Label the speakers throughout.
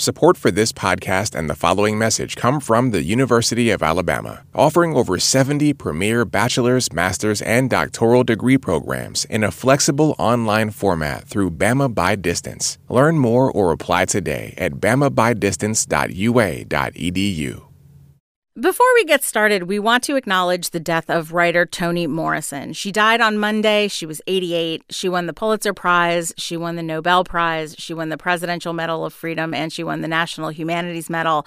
Speaker 1: Support for this podcast and the following message come from the University of Alabama, offering over 70 premier bachelor's, master's, and doctoral degree programs in a flexible online format through Bama by Distance. Learn more or apply today at bamabydistance.ua.edu.
Speaker 2: Before we get started, we want to acknowledge the death of writer Toni Morrison. She died on Monday. She was 88. She won the Pulitzer Prize. She won the Nobel Prize. She won the Presidential Medal of Freedom, and she won the National Humanities Medal.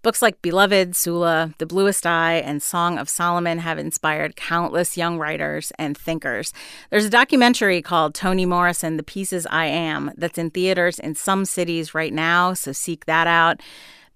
Speaker 2: Books like Beloved, Sula, The Bluest Eye, and Song of Solomon have inspired countless young writers and thinkers. There's a documentary called Toni Morrison, The Pieces I Am, that's in theaters in some cities right now, so seek that out.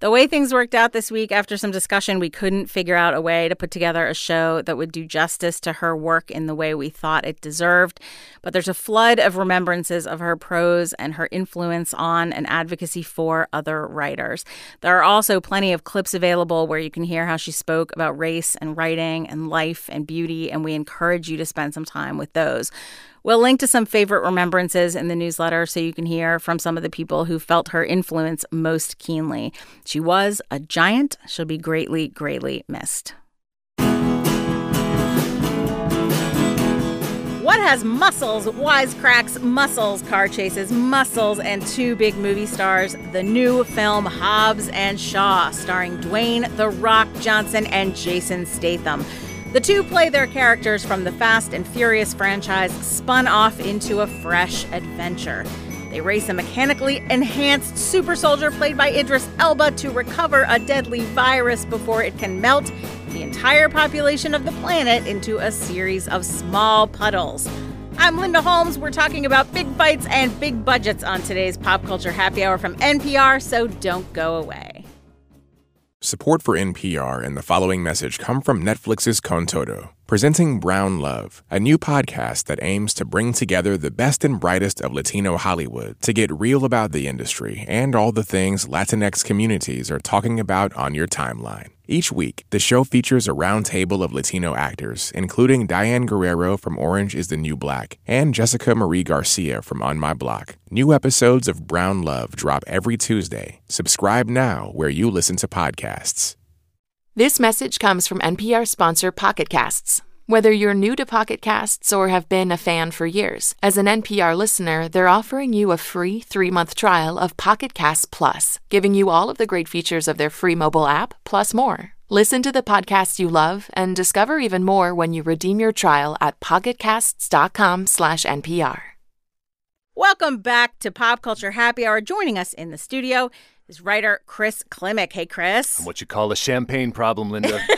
Speaker 2: The way things worked out this week, after some discussion, we couldn't figure out a way to put together a show that would do justice to her work in the way we thought it deserved. But there's a flood of remembrances of her prose and her influence on and advocacy for other writers. There are also plenty of clips available where you can hear how she spoke about race and writing and life and beauty, and we encourage you to spend some time with those. We'll link to some favorite remembrances in the newsletter so you can hear from some of the people who felt her influence most keenly. She was a giant. She'll be greatly, greatly missed. What has muscles, wisecracks, muscles, car chases, muscles, and two big movie stars? The new film Hobbs and Shaw, starring Dwayne The Rock Johnson and Jason Statham. The two play their characters from the Fast and Furious franchise spun off into a fresh adventure. They race a mechanically enhanced super soldier played by Idris Elba to recover a deadly virus before it can melt the entire population of the planet into a series of small puddles. I'm Linda Holmes. We're talking about big fights and big budgets on today's Pop Culture Happy Hour from NPR, so don't go away.
Speaker 1: Support for NPR and the following message come from Netflix's Con Todo, presenting Brown Love, a new podcast that aims to bring together the best and brightest of Latino Hollywood to get real about the industry and all the things Latinx communities are talking about on your timeline. Each week, the show features a roundtable of Latino actors, including Diane Guerrero from Orange is the New Black and Jessica Marie Garcia from On My Block. New episodes of Brown Love drop every Tuesday. Subscribe now where you listen to podcasts.
Speaker 3: This message comes from NPR sponsor Pocket Casts. Whether you're new to Pocket Casts or have been a fan for years, as an NPR listener, they're offering you a free three month trial of Pocket Casts Plus, giving you all of the great features of their free mobile app, plus more. Listen to the podcasts you love and discover even more when you redeem your trial at pocketcasts.com slash NPR.
Speaker 2: Welcome back to Pop Culture Happy Hour. Joining us in the studio is writer Chris Klimek. Hey, Chris.
Speaker 4: I'm what you call a champagne problem, Linda.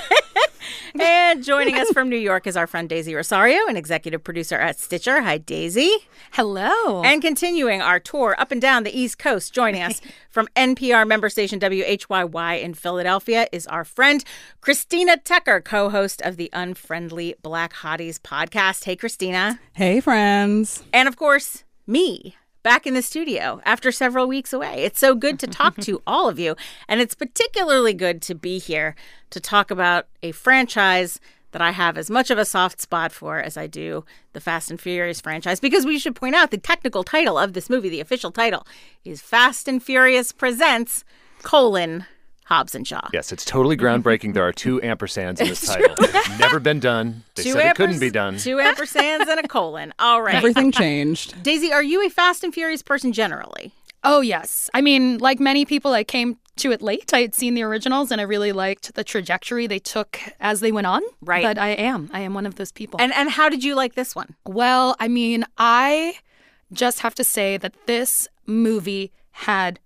Speaker 2: and joining us from New York is our friend Daisy Rosario, an executive producer at Stitcher. Hi, Daisy.
Speaker 5: Hello.
Speaker 2: And continuing our tour up and down the East Coast, joining us from NPR member station WHYY in Philadelphia is our friend Christina Tucker, co host of the Unfriendly Black Hotties podcast. Hey, Christina.
Speaker 6: Hey, friends.
Speaker 2: And of course, me back in the studio after several weeks away. It's so good to talk to all of you. And it's particularly good to be here to talk about a franchise that I have as much of a soft spot for as I do the Fast and Furious franchise. Because we should point out the technical title of this movie, the official title, is Fast and Furious Presents colon Hobbs and Shaw.
Speaker 4: Yes, it's totally groundbreaking. There are two ampersands in this title. Never been done. They
Speaker 2: Two
Speaker 4: said it couldn't be done.
Speaker 2: Two ampersands and a colon. All right.
Speaker 6: Everything changed.
Speaker 2: Daisy, are you a Fast and Furious person generally?
Speaker 5: Oh, yes. I mean, like many people, I came to it late. I had seen the originals and I really liked the trajectory they took as they went on.
Speaker 2: Right.
Speaker 5: But I am. I am one of those people.
Speaker 2: And and how did you like this one?
Speaker 5: well, I mean, I just have to say that this movie had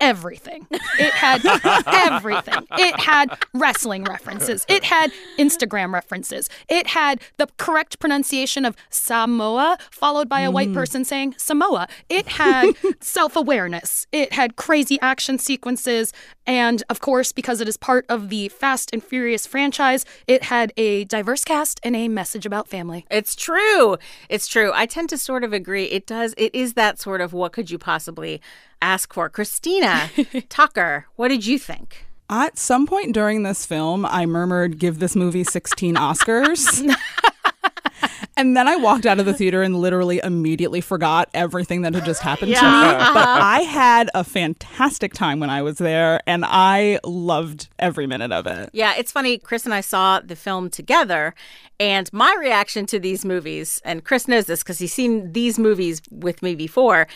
Speaker 5: everything. It had everything. It had wrestling references. It had Instagram references. It had the correct pronunciation of Samoa, followed by a white mm. person saying Samoa. It had self awareness. It had crazy action sequences. And of course, because it is part of the Fast and Furious franchise, it had a diverse cast and a message about family.
Speaker 2: It's true. It's true. I tend to sort of agree. It does. It is that sort of what could you possibly ask for? Christina Tucker, what did you think?
Speaker 6: At some point during this film, I murmured, give this movie 16 Oscars. And then I walked out of the theater and literally immediately forgot everything that had just happened to me. But I had a fantastic time when I was there and I loved every minute of it.
Speaker 2: Yeah, it's funny. Chris and I saw the film together, and my reaction to these movies, and Chris knows this because he's seen these movies with me before,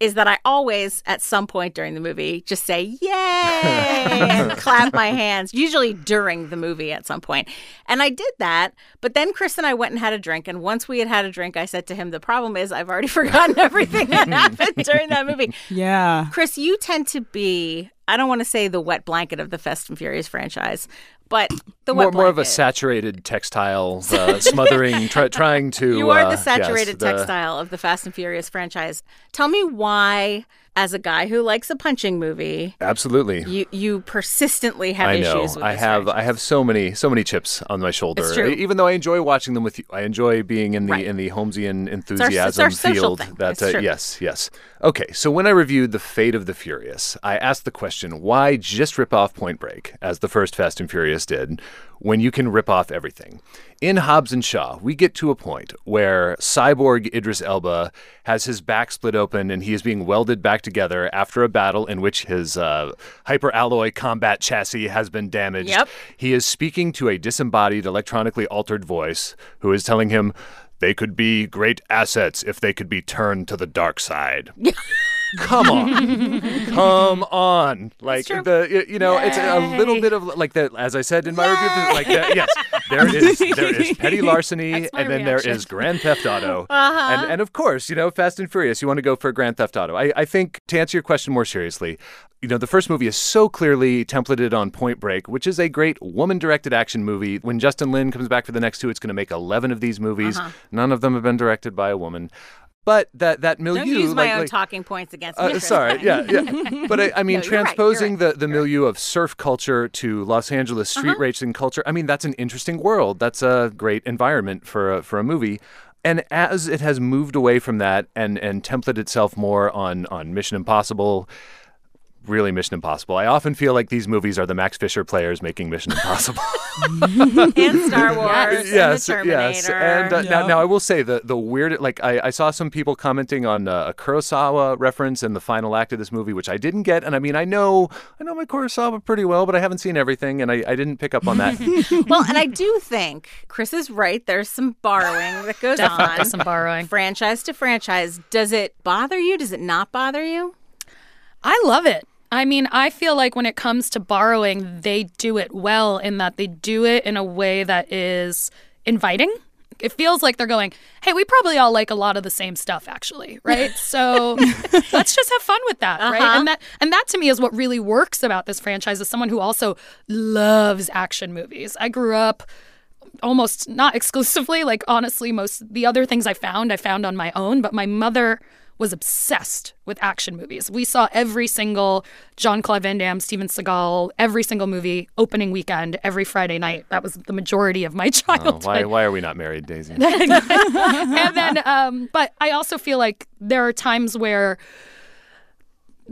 Speaker 2: is that I always, at some point during the movie, just say "Yay!" and clap my hands. Usually during the movie at some point, and I did that. But then Chris and I went and had a drink, and once we had had a drink, I said to him, "The problem is I've already forgotten everything that happened during that movie."
Speaker 6: Yeah.
Speaker 2: Chris, you tend to be, I don't want to say the wet blanket of the Fast and Furious franchise, but the
Speaker 4: more, more of a saturated textile, uh, smothering, try, trying to.
Speaker 2: You are
Speaker 4: uh,
Speaker 2: the
Speaker 4: yes,
Speaker 2: saturated
Speaker 4: the-
Speaker 2: textile of the Fast and Furious franchise. Tell me why, as a guy who likes a punching movie,
Speaker 4: Absolutely.
Speaker 2: you you persistently have
Speaker 4: I know.
Speaker 2: issues with
Speaker 4: I
Speaker 2: this
Speaker 4: have. I have so many, so many chips on my shoulder.
Speaker 2: It's true.
Speaker 4: Even though I enjoy watching them with you, I enjoy being in the
Speaker 2: Right.
Speaker 4: in the Holmesian
Speaker 2: our- it's
Speaker 4: enthusiasm
Speaker 2: our
Speaker 4: field. That
Speaker 2: It's
Speaker 4: uh,
Speaker 2: true.
Speaker 4: yes, yes. Okay, so when I reviewed the Fate of the Furious, I asked the question: Why just rip off Point Break as the first Fast and Furious did, when you can rip off everything? In Hobbs and Shaw, we get to a point where cyborg Idris Elba has his back split open and he is being welded back together after a battle in which his uh, hyperalloy combat chassis has been damaged.
Speaker 2: Yep.
Speaker 4: He is speaking to a disembodied, electronically altered voice who is telling him they could be great assets if they could be turned to the dark side. Come on. Come on. Like the you know, it's a little bit of like the as I said in my review like the, yes, there is there is petty larceny and then there
Speaker 5: reaction.
Speaker 4: is Grand Theft Auto.
Speaker 2: Uh-huh.
Speaker 4: And and of course, you know, Fast and Furious, you want to go for Grand Theft Auto. I, I think to answer your question more seriously, you know, the first movie is so clearly templated on Point Break, which is a great woman directed action movie. When Justin Lin comes back for the next two, it's going to make 11 of these movies.
Speaker 2: Uh-huh.
Speaker 4: None of them have been directed by a woman. But that, that milieu.
Speaker 2: Don't use my
Speaker 4: like,
Speaker 2: own
Speaker 4: like-
Speaker 2: talking points against me.
Speaker 4: uh, sorry, yeah, yeah. But I, I mean,
Speaker 2: No, you're right,
Speaker 4: transposing
Speaker 2: right.
Speaker 4: the, the milieu of surf culture to Los Angeles street
Speaker 2: Uh-huh.
Speaker 4: racing culture, I mean, that's an interesting world. That's a great environment for a, for a movie. And as it has moved away from that and, and templated itself more on, on Mission Impossible, really Mission Impossible, I often feel like these movies are the Max Fisher players making Mission Impossible.
Speaker 2: and Star Wars,
Speaker 4: yes,
Speaker 2: and the
Speaker 4: yes. And uh, now, now I will say the the weird like I, I saw some people commenting on uh, a Kurosawa reference in the final act of this movie, which I didn't get. And I mean, I know I know my Kurosawa pretty well, but I haven't seen everything, and I, I didn't pick up on that.
Speaker 2: well, and I do think Chris is right. There's some borrowing that goes
Speaker 5: Definitely
Speaker 2: on.
Speaker 5: some borrowing.
Speaker 2: Franchise to franchise. Does it bother you? Does it not bother you?
Speaker 5: I love it. I mean, I feel like when it comes to borrowing, they do it well in that they do it in a way that is inviting. It feels like they're going, hey, we probably all like a lot of the same stuff, actually, right? So let's just have fun with that, right? Uh-huh. And that and that to me is what really works about this franchise as someone who also loves action movies. I grew up almost not exclusively like honestly most the other things i found i found on my own but my mother was obsessed with action movies. We saw every single jean-claude van damme steven seagal every single movie opening weekend every friday night. That was the majority of my
Speaker 4: Oh,
Speaker 5: childhood.
Speaker 4: why why are we not married, Daisy?
Speaker 5: and then um but i also feel like there are times where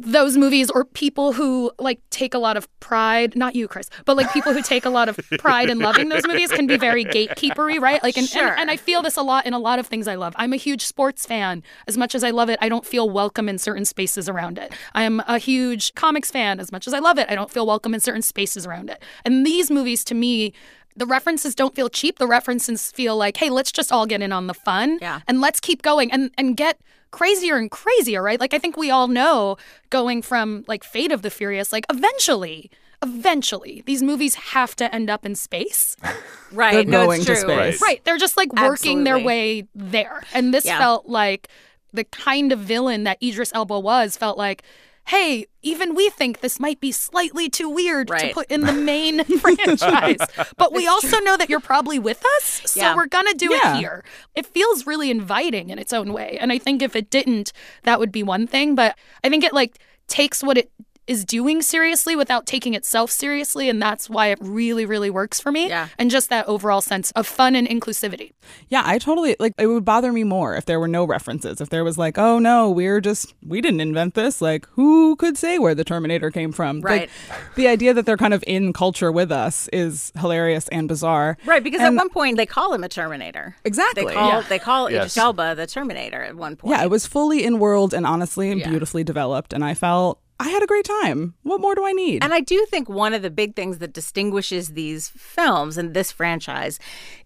Speaker 5: those movies or people who like take a lot of pride not you chris but like people who take a lot of pride in loving those movies can be very gatekeepery right like and,
Speaker 2: Sure.
Speaker 5: and, and i feel this a lot in a lot of things i love i'm a huge sports fan as much as i love it i don't feel welcome in certain spaces around it i am a huge comics fan as much as i love it i don't feel welcome in certain spaces around it and these movies to me the references don't feel cheap. The references feel like, hey, let's just all get in on the fun
Speaker 2: Yeah.
Speaker 5: and let's keep going and and get crazier and crazier, right? Like I think we all know going from like Fate of the Furious, like eventually, eventually these movies have to end up in space.
Speaker 2: Right.
Speaker 6: They're
Speaker 2: no,
Speaker 6: going
Speaker 2: it's
Speaker 6: to
Speaker 2: true.
Speaker 6: space.
Speaker 5: right. They're just like working their way there. And this
Speaker 2: Yeah.
Speaker 5: felt like the kind of villain that Idris Elba was felt like Hey, even we think this might be slightly too weird to put in the main franchise. But we also know that you're probably with us, so
Speaker 2: Yeah.
Speaker 5: we're gonna do
Speaker 6: Yeah.
Speaker 5: it here. It feels really inviting in its own way. And I think if it didn't, that would be one thing. But I think it like takes what it is doing seriously without taking itself seriously. And that's why it really, really works for me.
Speaker 2: Yeah.
Speaker 5: And just that overall sense of fun and inclusivity.
Speaker 6: Yeah, I totally like it would bother me more if there were no references. If there was like, oh no, we're just we didn't invent this. Like, who could say where the Terminator came from?
Speaker 2: Right.
Speaker 6: Like, the idea that they're kind of in culture with us is hilarious and bizarre.
Speaker 2: Right, because
Speaker 6: And-
Speaker 2: at one point they call him a Terminator.
Speaker 6: Exactly.
Speaker 2: They call
Speaker 6: Yeah.
Speaker 2: they call
Speaker 4: Yes.
Speaker 2: Idris Elba the Terminator at one point.
Speaker 6: Yeah, it was fully in world and honestly and
Speaker 2: Yeah.
Speaker 6: beautifully developed, and I felt I had a great time. What more do I need?
Speaker 2: And I do think one of the big things that distinguishes these films and this franchise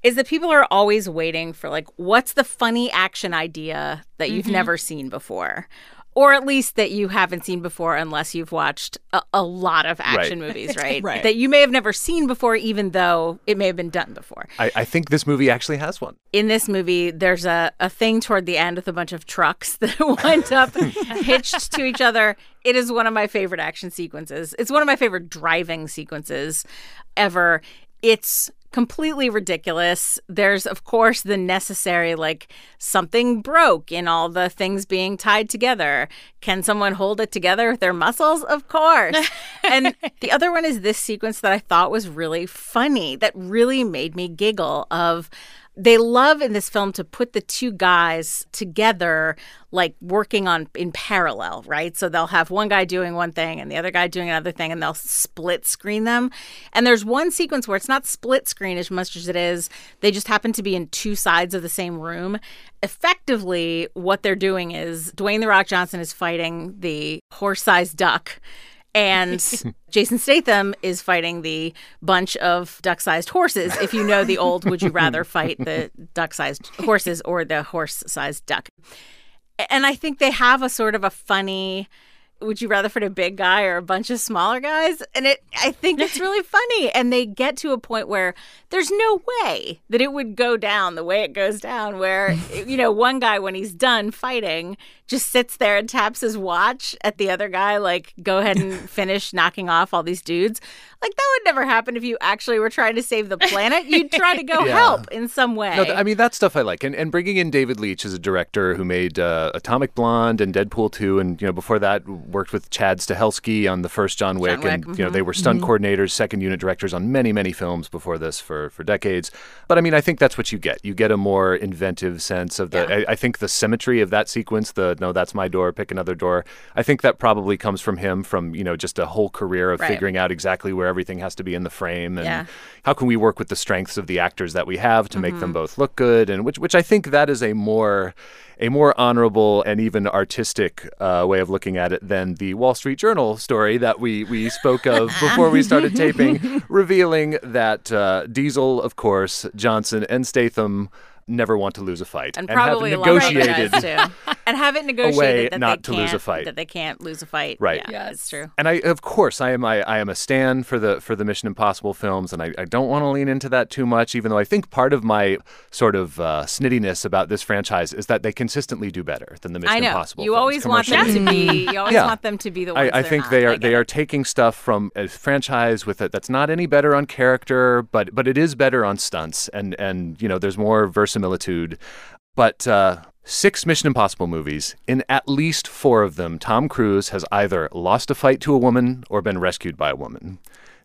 Speaker 2: is that people are always waiting for like what's the funny action idea that you've mm-hmm. never seen before. Or at least that you haven't seen before unless you've watched a, a lot of action
Speaker 4: Right.
Speaker 2: movies, right?
Speaker 6: Right.
Speaker 2: That you may have never seen before, even though it may have been done before.
Speaker 4: I, I think this movie actually has one.
Speaker 2: in this movie, there's a, a thing toward the end with a bunch of trucks that wind up hitched to each other. It is one of my favorite action sequences. It's one of my favorite driving sequences ever. It's completely ridiculous. There's, of course, the necessary, like, something broke in all the things being tied together. Can someone hold it together with their muscles? Of course. and the other one is this sequence that I thought was really funny, that really made me giggle of they love in this film to put the two guys together like working on in parallel right? So they'll have one guy doing one thing and the other guy doing another thing and they'll split screen them. And there's one sequence where it's not split screen as much as it is they just happen to be in two sides of the same room. Effectively what they're doing is dwayne the rock johnson is fighting the horse-sized duck and Jason Statham is fighting the bunch of duck-sized horses. If you know the old, would you rather fight the duck-sized horses or the horse-sized duck? And I think they have a sort of a funny. Would you rather fight a big guy or a bunch of smaller guys? And it, I think it's really funny. And they get to a point where there's no way that it would go down the way it goes down. Where you know, one guy when he's done fighting just sits there and taps his watch at the other guy, like, go ahead and finish knocking off all these dudes. Like, that would never happen if you actually were trying to save the planet. You'd try to go
Speaker 4: Yeah.
Speaker 2: help in some way.
Speaker 4: No, th- I mean that stuff I like, and and bringing in David Leitch as a director who made uh, Atomic Blonde and Deadpool 2, and you know before that worked with Chad Stahelski on the first John Wick,
Speaker 2: Wick,
Speaker 4: and you know they were stunt coordinators, second unit directors on many many films before this for for decades. But I mean I think that's what you get. You get a more inventive sense of the.
Speaker 2: Yeah.
Speaker 4: I, I think the symmetry of that sequence, the no that's my door, pick another door. I think that probably comes from him, from you know just a whole career of
Speaker 2: Right.
Speaker 4: figuring out exactly where everything has to be in the frame and
Speaker 2: Yeah.
Speaker 4: how can we work with the strengths of the actors that we have to make
Speaker 2: Mm-hmm.
Speaker 4: them both look good and which which I think that is a more a more honorable and even artistic uh, way of looking at it than the Wall Street Journal story that we we spoke of before we started taping, revealing that uh, Diesel, of course, Johnson, and Statham never want to lose a fight
Speaker 2: and
Speaker 4: have
Speaker 2: probably a lot of other
Speaker 4: negotiated
Speaker 2: guys too, and have it negotiated that
Speaker 4: not
Speaker 2: they
Speaker 4: to lose a fight.
Speaker 2: That they can't lose a fight.
Speaker 4: Right.
Speaker 2: Yeah, it's true.
Speaker 4: And I, of course, I am I, I am a stan for the for the Mission Impossible films, and I, I don't want to lean into that too much. Even though I think part of my sort of uh, snittiness about this franchise is that they consistently do better than the Mission
Speaker 2: I know.
Speaker 4: Impossible.
Speaker 2: You
Speaker 4: films
Speaker 2: always want them to be. You always
Speaker 4: Yeah.
Speaker 2: want them to be the ones.
Speaker 4: I, I think
Speaker 2: not.
Speaker 4: they are they
Speaker 2: it.
Speaker 4: are taking stuff from a franchise with it that's not any better on character, but but it is better on stunts, and and you know there's more verisimilitude. But uh, six Mission Impossible movies, in at least four of them, Tom Cruise has either lost a fight to a woman or been rescued by a woman.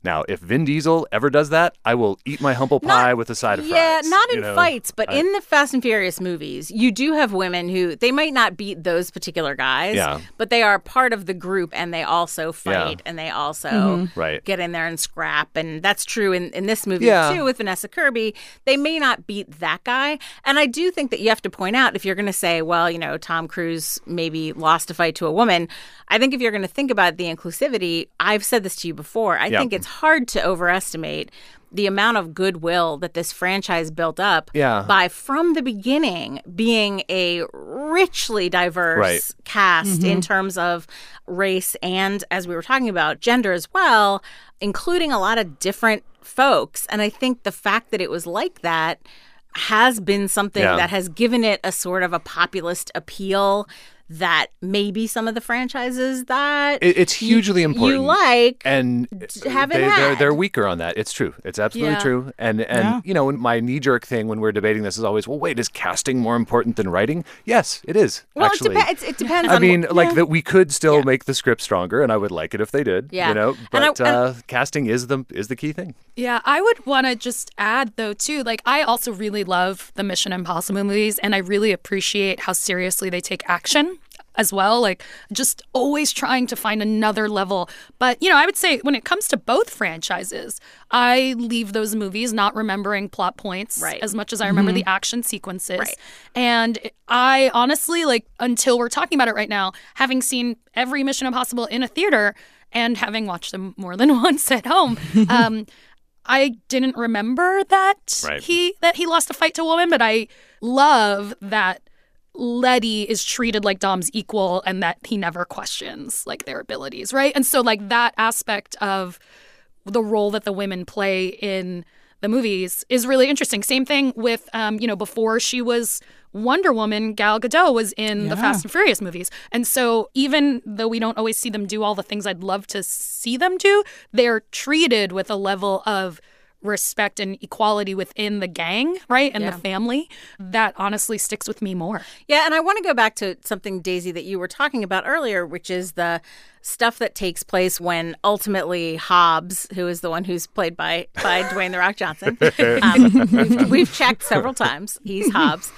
Speaker 4: Now, if Vin Diesel ever does that, I will eat my humble pie with a side of fries.
Speaker 2: Yeah, not in
Speaker 4: know?
Speaker 2: fights, but
Speaker 4: I-
Speaker 2: in the Fast and Furious movies, you do have women who they might not beat those particular guys,
Speaker 4: Yeah.
Speaker 2: but they are part of the group and they also fight
Speaker 4: Yeah.
Speaker 2: and they also mm-hmm.
Speaker 4: Right.
Speaker 2: get in there and scrap. And that's true in, in this movie
Speaker 4: Yeah.
Speaker 2: too with Vanessa Kirby. They may not beat that guy. And I do think that you have to point out if you're going to say, well, you know, Tom Cruise maybe lost a fight to a woman. I think if you're going to think about the inclusivity, I've said this to you before. I
Speaker 4: Yeah.
Speaker 2: think it's hard to overestimate the amount of goodwill that this franchise built up
Speaker 4: Yeah.
Speaker 2: by from the beginning being a richly diverse
Speaker 4: Right.
Speaker 2: cast mm-hmm. in terms of race and as we were talking about gender as well including a lot of different folks and i think the fact that it was like that has been something
Speaker 4: Yeah.
Speaker 2: that has given it a sort of a populist appeal that maybe some of the franchises that
Speaker 4: It, it's
Speaker 2: you-
Speaker 4: hugely important.
Speaker 2: you like
Speaker 4: and
Speaker 2: haven't
Speaker 4: they, they're,
Speaker 2: had.
Speaker 4: they're weaker on that. It's true. It's absolutely
Speaker 5: Yeah.
Speaker 4: true. And and
Speaker 6: Yeah.
Speaker 4: you know, my knee jerk thing when we're debating this is always, well, wait, is casting more important than writing? Yes, it is.
Speaker 2: well,
Speaker 4: actually.
Speaker 2: it, depends. it depends.
Speaker 4: I
Speaker 2: on
Speaker 4: mean, like that we could still
Speaker 2: Yeah.
Speaker 4: make the script stronger, and I would like it if they did.
Speaker 2: Yeah.
Speaker 4: You know,
Speaker 2: And I-
Speaker 4: but
Speaker 2: and-
Speaker 4: uh, casting is the is the key thing.
Speaker 5: Yeah, I would want to just add though too. Like I also really love the Mission Impossible movies and I really appreciate how seriously they take action as well. Like just always trying to find another level. But, you know, I would say when it comes to both franchises, I leave those movies not remembering plot points
Speaker 2: Right.
Speaker 5: as much as I remember the action sequences.
Speaker 2: Right.
Speaker 5: And I honestly like until we're talking about it right now, having seen every Mission Impossible in a theater and having watched them more than once at home, um, I didn't remember that
Speaker 4: Right.
Speaker 5: he that he lost a fight to a woman, but I love that Letty is treated like Dom's equal and that he never questions like their abilities, right? And so like that aspect of the role that the women play in the movies is really interesting. Same thing with um, you know, before she was Wonder Woman, Gal Gadot was in the Fast and Furious movies. And so even though we don't always see them do all the things I'd love to see them do, they're treated with a level of respect and equality within the gang, right? And
Speaker 2: Yeah.
Speaker 5: the family that honestly sticks with me more.
Speaker 2: Yeah, and I want to go back to something, Daisy, that you were talking about earlier, which is the stuff that takes place when ultimately Hobbs, who is the one who's played by by Dwayne the Rock Johnson, um, we've, we've checked several times. He's Hobbs.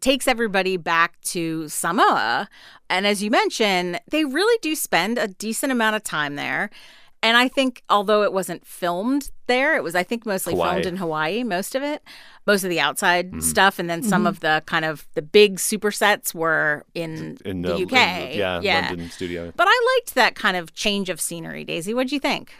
Speaker 2: Takes everybody back to Samoa. And as you mentioned, they really do spend a decent amount of time there. And I think, although it wasn't filmed there, it was, I think, mostly
Speaker 4: Hawaii.
Speaker 2: filmed in Hawaii, most of it, most of the outside mm-hmm. stuff. And then some mm-hmm. of the kind of the big supersets were in,
Speaker 4: In
Speaker 2: the,
Speaker 4: the,
Speaker 2: UK.
Speaker 4: in- yeah, London studio.
Speaker 2: But I liked that kind of change of scenery, Daisy. What'd you think?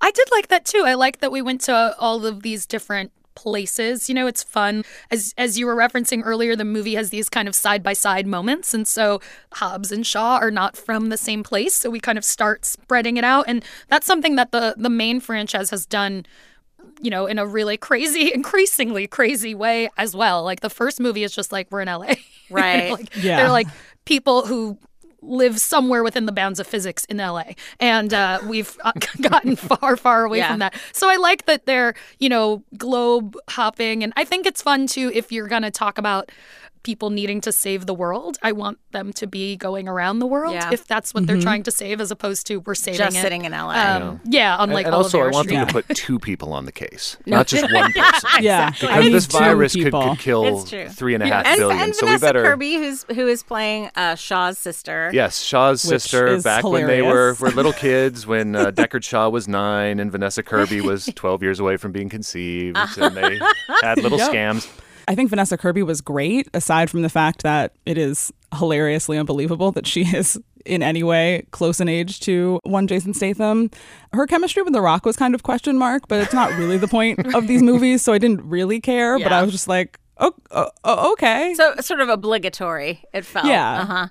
Speaker 5: I did like that too. I like that we went to all of these different places. You know, it's fun. As as you were referencing earlier, the movie has these kind of side by side moments. And so Hobbs and Shaw are not from the same place. So we kind of start spreading it out. And that's something that the the main franchise has done you know, in a really crazy, increasingly crazy way as well. Like the first movie is just like we're in LA.
Speaker 2: Right.
Speaker 5: like
Speaker 6: Yeah.
Speaker 5: they're like people who live somewhere within the bounds of physics in LA. And uh, we've uh, gotten far, far away
Speaker 2: Yeah.
Speaker 5: from that. So I like that they're, you know, globe hopping. And I think it's fun too if you're going to talk about people needing to save the world. I want them to be going around the world
Speaker 2: Yeah.
Speaker 5: if that's what they're trying to save, as opposed to we're saving
Speaker 2: Just
Speaker 5: it.
Speaker 2: sitting in LA.
Speaker 5: Um, yeah, on
Speaker 4: And-
Speaker 5: like
Speaker 4: and
Speaker 5: all
Speaker 4: also, I want
Speaker 5: their
Speaker 4: them to put two people on the case, not just one person.
Speaker 6: Yeah, I
Speaker 4: Because this virus could, could kill
Speaker 2: It's true.
Speaker 4: three and a half
Speaker 2: and,
Speaker 4: billion.
Speaker 2: and
Speaker 4: so
Speaker 2: Vanessa
Speaker 4: we better.
Speaker 2: Kirby, who's who is playing uh, Shaw's sister.
Speaker 4: Yes, Shaw's
Speaker 6: Which
Speaker 4: sister
Speaker 6: is
Speaker 4: back when they were, were little kids, when uh, Deckard Shaw was nine and Vanessa Kirby was 12 years away from being conceived, and they had little
Speaker 6: Yep.
Speaker 4: scams.
Speaker 6: I think Vanessa Kirby was great, aside from the fact that it is hilariously unbelievable that she is in any way close in age to one Jason Statham. Her chemistry with The Rock was kind of question mark, but it's not really the point of these movies, so I didn't really care. But I was just like, oh, oh, oh, okay.
Speaker 2: So sort of obligatory, it felt.
Speaker 6: Yeah.
Speaker 2: Uh huh.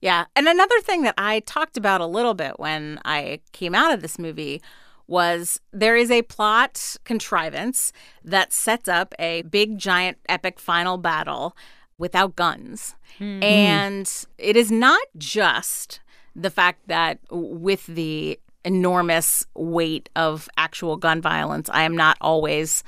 Speaker 2: Yeah. And another thing that I talked about a little bit when I came out of this movie was there is a plot contrivance that sets up a big, giant, epic final battle without guns. Hmm. And it is not just the fact that with the enormous weight of actual gun violence, I am not always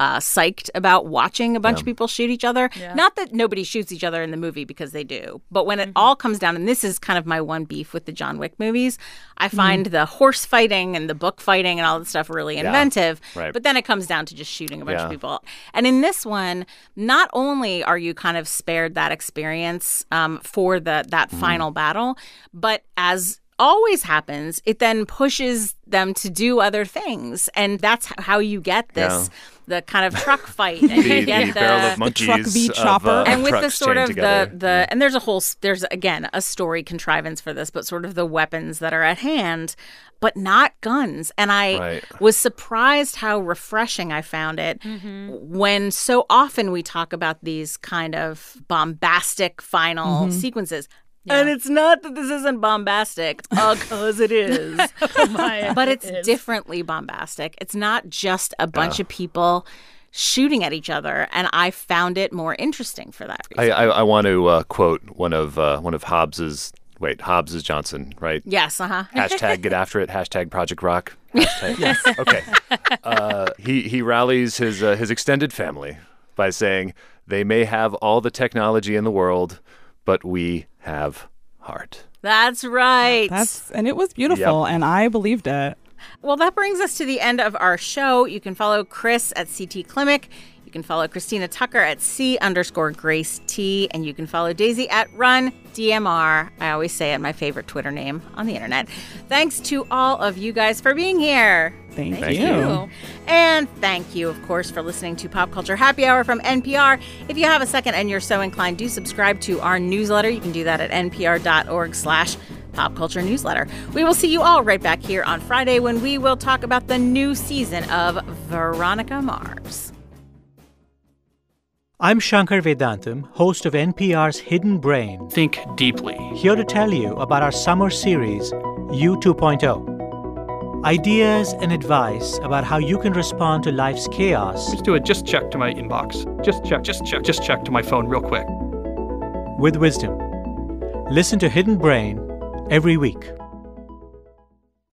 Speaker 2: uh, psyched about watching a bunch of people shoot each other. Not that nobody shoots each other in the movie because they do, but when it all comes down, and this is kind of my one beef with the John Wick movies, I find the horse fighting and the book fighting and all that stuff really inventive.
Speaker 4: right.
Speaker 2: But then it comes down to just shooting a bunch
Speaker 4: Yeah.
Speaker 2: of people. And in this one, not only are you kind of spared that experience um, for the that
Speaker 4: Mm-hmm.
Speaker 2: final battle, but as always happens, it then pushes them to do other things, and that's how you get this the kind of truck fight, and you
Speaker 4: The,
Speaker 2: get
Speaker 4: the
Speaker 2: the.
Speaker 4: barrel of
Speaker 6: the
Speaker 4: monkeys
Speaker 6: truck v
Speaker 4: of,
Speaker 6: chopper.
Speaker 4: uh,
Speaker 2: and with the sort of
Speaker 4: together.
Speaker 2: the the and there's a whole there's again a story contrivance for this, but sort of the weapons that are at hand, but not guns. And I
Speaker 4: Right.
Speaker 2: was surprised how refreshing I found it when so often we talk about these kind of bombastic final sequences. And it's not that this isn't bombastic, because it is. but it's differently bombastic. It's not just a bunch of people shooting at each other, and I found it more interesting for that
Speaker 4: I,
Speaker 2: reason.
Speaker 4: I, I want to uh, quote one of uh, one of Hobbs's. Wait, Hobbs is Johnson, right?
Speaker 2: yes, uh huh.
Speaker 4: Hashtag get after it. Hashtag Project Rock. Hashtag, yes. Okay. Uh, he he rallies his uh, his extended family by saying they may have all the technology in the world, but we have heart.
Speaker 2: That's right.
Speaker 6: That's and it was beautiful, and I believed it.
Speaker 2: Well, that brings us to the end of our show. You can follow Chris at CT Klimek. You can follow Christina Tucker at C underscore Grace T. And you can follow Daisy at Run DMR. I always say it, my favorite Twitter name on the internet. Thanks to all of you guys for being here.
Speaker 6: Thank,
Speaker 4: Thank
Speaker 6: you.
Speaker 4: you.
Speaker 2: And thank you, of course, for listening to Pop Culture Happy Hour from NPR. If you have a second and you're so inclined, do subscribe to our newsletter. You can do that at npr.org slash pop culture newsletter. We will see you all right back here on Friday when we will talk about the new season of Veronica Mars.
Speaker 7: I'm Shankar Vedantam, host of NPR's Hidden Brain,
Speaker 8: Think deeply.
Speaker 7: here to tell you about our summer series, You 2.0. Ideas and advice about how you can respond to life's chaos
Speaker 8: Just do a just check to my inbox. Just check, just check, just check to my phone real quick.
Speaker 7: with wisdom. Listen to Hidden Brain every week.